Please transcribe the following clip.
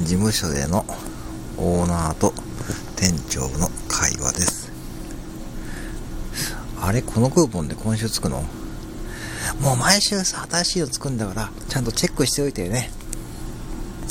事務所でのオーナーと店長の会話です。あれこのクーポンで今週つくの？もう毎週さ、新しいのつくんだから、ちゃんとチェックしておいてね。